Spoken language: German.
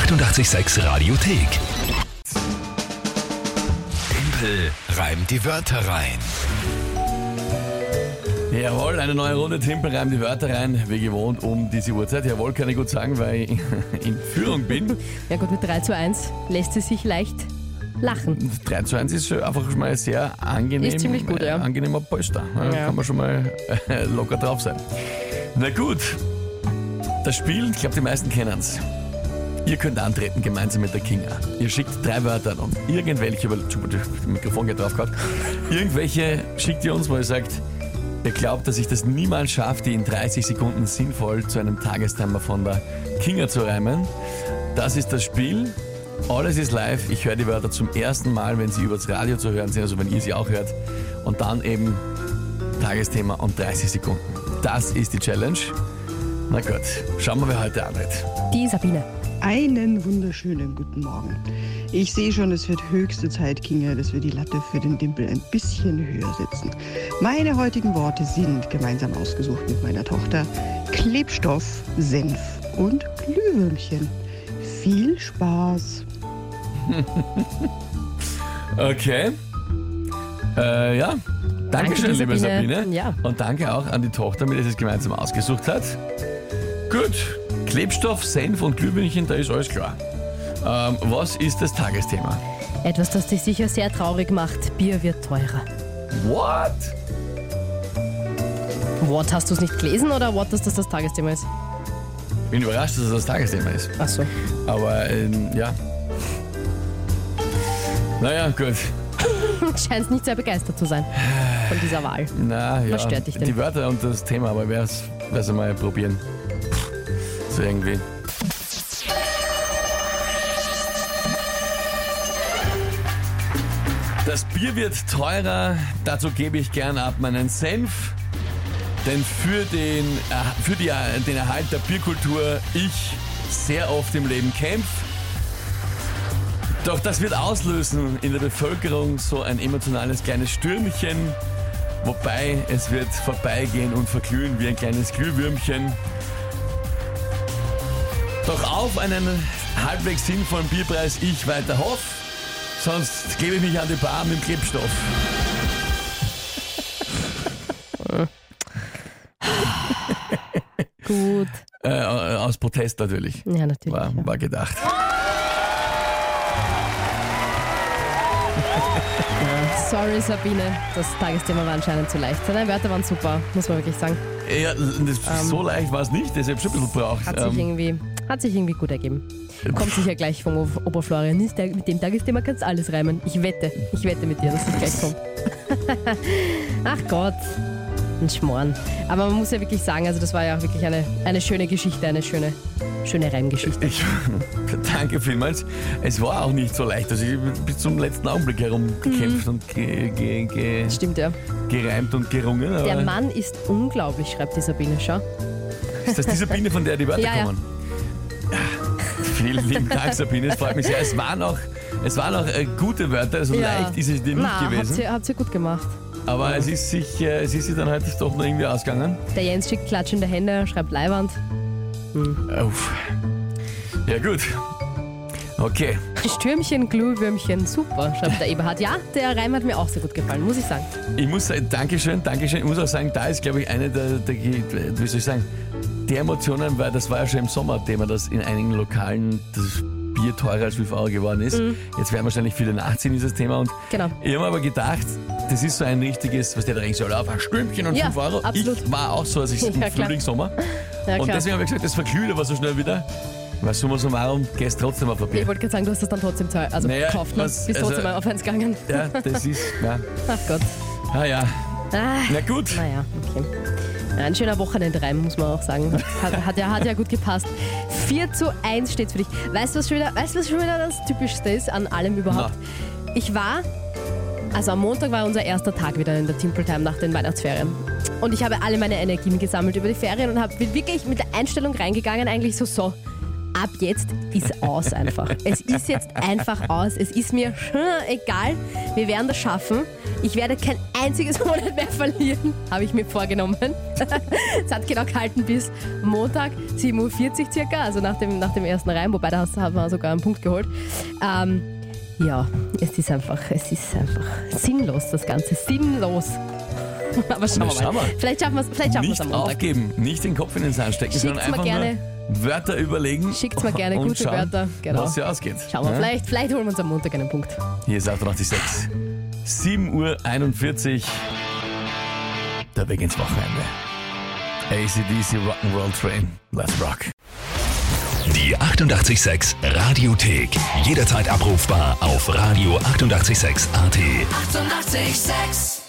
886 Radiothek. Tempel reimt die Wörter rein. Jawohl, eine neue Runde Timpel reimt die Wörter rein, wie gewohnt um diese Uhrzeit. Jawohl, kann ich gut sagen, weil ich in Führung bin. Ja gut, mit 3 zu 1 lässt sie sich leicht lachen. 3 zu 1 ist einfach schon mal sehr angenehm, Ist ziemlich gut, ja. äh, angenehmer Polster. Da Ja. kann man schon mal äh, locker drauf sein. Na gut, das Spiel, ich glaube, die meisten kennen es. Ihr könnt antreten gemeinsam mit der Kinga. Ihr schickt drei Wörter an und irgendwelche, weil Mikrofon geht drauf gehabt, irgendwelche schickt ihr uns, wo ihr sagt, ihr glaubt, dass ich das niemals schaffe, die in 30 Sekunden sinnvoll zu einem Tagestimer von der Kinga zu reimen. Das ist das Spiel. Alles ist live. Ich höre die Wörter zum ersten Mal, wenn sie übers Radio zu hören sind, also wenn ihr sie auch hört. Und dann eben Tagesthema und 30 Sekunden. Das ist die Challenge. Na gut, schauen wir, wer heute antritt. Die Sabine. Einen wunderschönen guten Morgen. Ich sehe schon, es wird höchste Zeit, Kinga, dass wir die Latte für den Dimpel ein bisschen höher setzen. Meine heutigen Worte sind gemeinsam ausgesucht mit meiner Tochter Klebstoff, Senf und Glühwürmchen. Viel Spaß! Okay. Äh, ja. Dankeschön, dir, liebe Sabine. Sabine. Ja. Und danke auch an die Tochter, mit der sie es gemeinsam ausgesucht hat. Gut. Klebstoff, Senf und Glühwürmchen, da ist alles klar. Ähm, was ist das Tagesthema? Etwas, das dich sicher sehr traurig macht. Bier wird teurer. What? What, hast du es nicht gelesen oder what, dass das das Tagesthema ist? Bin überrascht, dass es das Tagesthema ist. Ach so. Aber ähm, ja. Naja, gut. Scheinst nicht sehr begeistert zu sein von dieser Wahl. Na ja. Was stört dich denn? Die Wörter und das Thema, aber wer es mal probieren. So irgendwie. Das Bier wird teurer, dazu gebe ich gern ab meinen Senf. Denn für den, äh, für die, den Erhalt der Bierkultur ich sehr oft im Leben kämpfe. Doch das wird auslösen in der Bevölkerung so ein emotionales kleines Stürmchen, wobei es wird vorbeigehen und verglühen wie ein kleines Glühwürmchen. Doch auf einen halbwegs sinnvollen Bierpreis ich weiter hoff, sonst gebe ich mich an die Bar mit dem Klebstoff. Gut. Äh, aus Protest natürlich. Ja, natürlich. War, ja. war gedacht. Sorry, Sabine. Das Tagesthema war anscheinend zu leicht. Deine Wörter waren super, muss man wirklich sagen. Ja, das, so leicht war es nicht, deshalb schon ein bisschen braucht. Ähm. Hat sich, irgendwie, hat sich irgendwie gut ergeben. Kommt sicher gleich vom Oberflorian. Mit dem Tagesthema kannst du alles reimen. Ich wette, ich wette mit dir, dass es gleich kommt. Ach Gott, ein Schmoren. Aber man muss ja wirklich sagen, also das war ja auch wirklich eine, eine schöne Geschichte, eine schöne, schöne Reimgeschichte. Ich, danke vielmals. Es war auch nicht so leicht. Also ich bis zum letzten Augenblick herumgekämpft und ge, ge, ge, Stimmt ja. gereimt und gerungen. Der Mann ist unglaublich, schreibt die Sabine. Schau. Ist das die Sabine, von der die Wörter ja. kommen? Ja. Vielen lieben Dank, Sabine. Es freut mich sehr. Es waren auch, es waren auch äh, gute Wörter. So leicht ist es dir nicht Na, habt gewesen. ihr, habt ihr gut gemacht. Aber es ist sich, äh, es ist sich dann halt doch noch irgendwie ausgegangen. Der Jens schickt klatschende Hände, schreibt Leiwand. Uff. Ja gut. Okay. Stürmchen, Glühwürmchen, super, schreibt der Eberhard. Ja, der Reim hat mir auch sehr gut gefallen, muss ich sagen. Ich muss sagen, Dankeschön, Dankeschön. Ich muss auch sagen, da ist, glaube ich, eine der, der, wie soll ich sagen, der Emotionen, weil das war ja schon im Sommer Thema, dass in einigen Lokalen das Bier teurer als 5 Euro geworden ist. Jetzt werden wahrscheinlich viele nachziehen, dieses Thema. Und Mhm. Genau. ich habe mir aber gedacht, das ist so ein richtiges, was der da denkt, so auf ein Stürmchen und Ja, 5 Euro. absolut. Ich war auch so, als ich Ja, im klar. Frühling, Sommer. Ja, und deswegen habe ich gesagt, das verglüht aber so schnell wieder. Weil summa summarum, gehst trotzdem auf ein Ich Bier. wollte gerade sagen, du hast das dann trotzdem zahl- also Naja, gekauft, ne? Bist also- trotzdem auf eins gegangen. Ja, das ist, ja. Ach Gott. Ah ja, Ah, na gut. naja, okay. Ein schöner Wochenendreim, muss man auch sagen. Hat, hat, ja, hat ja gut gepasst. 4 zu 1 steht für dich. Weißt du, was schon wieder, weißt, du, was schon wieder das Typischste ist an allem überhaupt? Ich war, also am Montag war unser erster Tag wieder in der Timple Time nach den Weihnachtsferien. Und ich habe alle meine Energien gesammelt über die Ferien und habe wirklich mit der Einstellung reingegangen, eigentlich so, so, ab jetzt ist aus einfach. Es ist jetzt einfach aus. Es ist mir egal. Wir werden das schaffen. Ich werde kein einziges Monat mehr verlieren, habe ich mir vorgenommen. es hat genau gehalten bis Montag, 7.40 Uhr circa, also nach dem, nach dem ersten Reim, wobei da haben wir sogar einen Punkt geholt. Ähm, ja, es ist einfach, es ist einfach sinnlos, das Ganze. Sinnlos. Aber schauen wir mal. Vielleicht schaffen wir es Nicht am Montag. aufgeben, nicht den Kopf in den Sand stecken, sondern Schickt's mir einfach gerne. nur Wörter überlegen. Schickt mir gerne und gute schauen, Wörter. Genau. Was hier ausgeht. Schauen wir, Ja? vielleicht, vielleicht holen wir uns am Montag einen Punkt. Hier ist 886. 7.41 Uhr. Der Weg ins Wochenende. ACDC Rock'n'Roll Train. Let's rock. Die 886 Radiothek. Jederzeit abrufbar auf radio886.at. 886! 886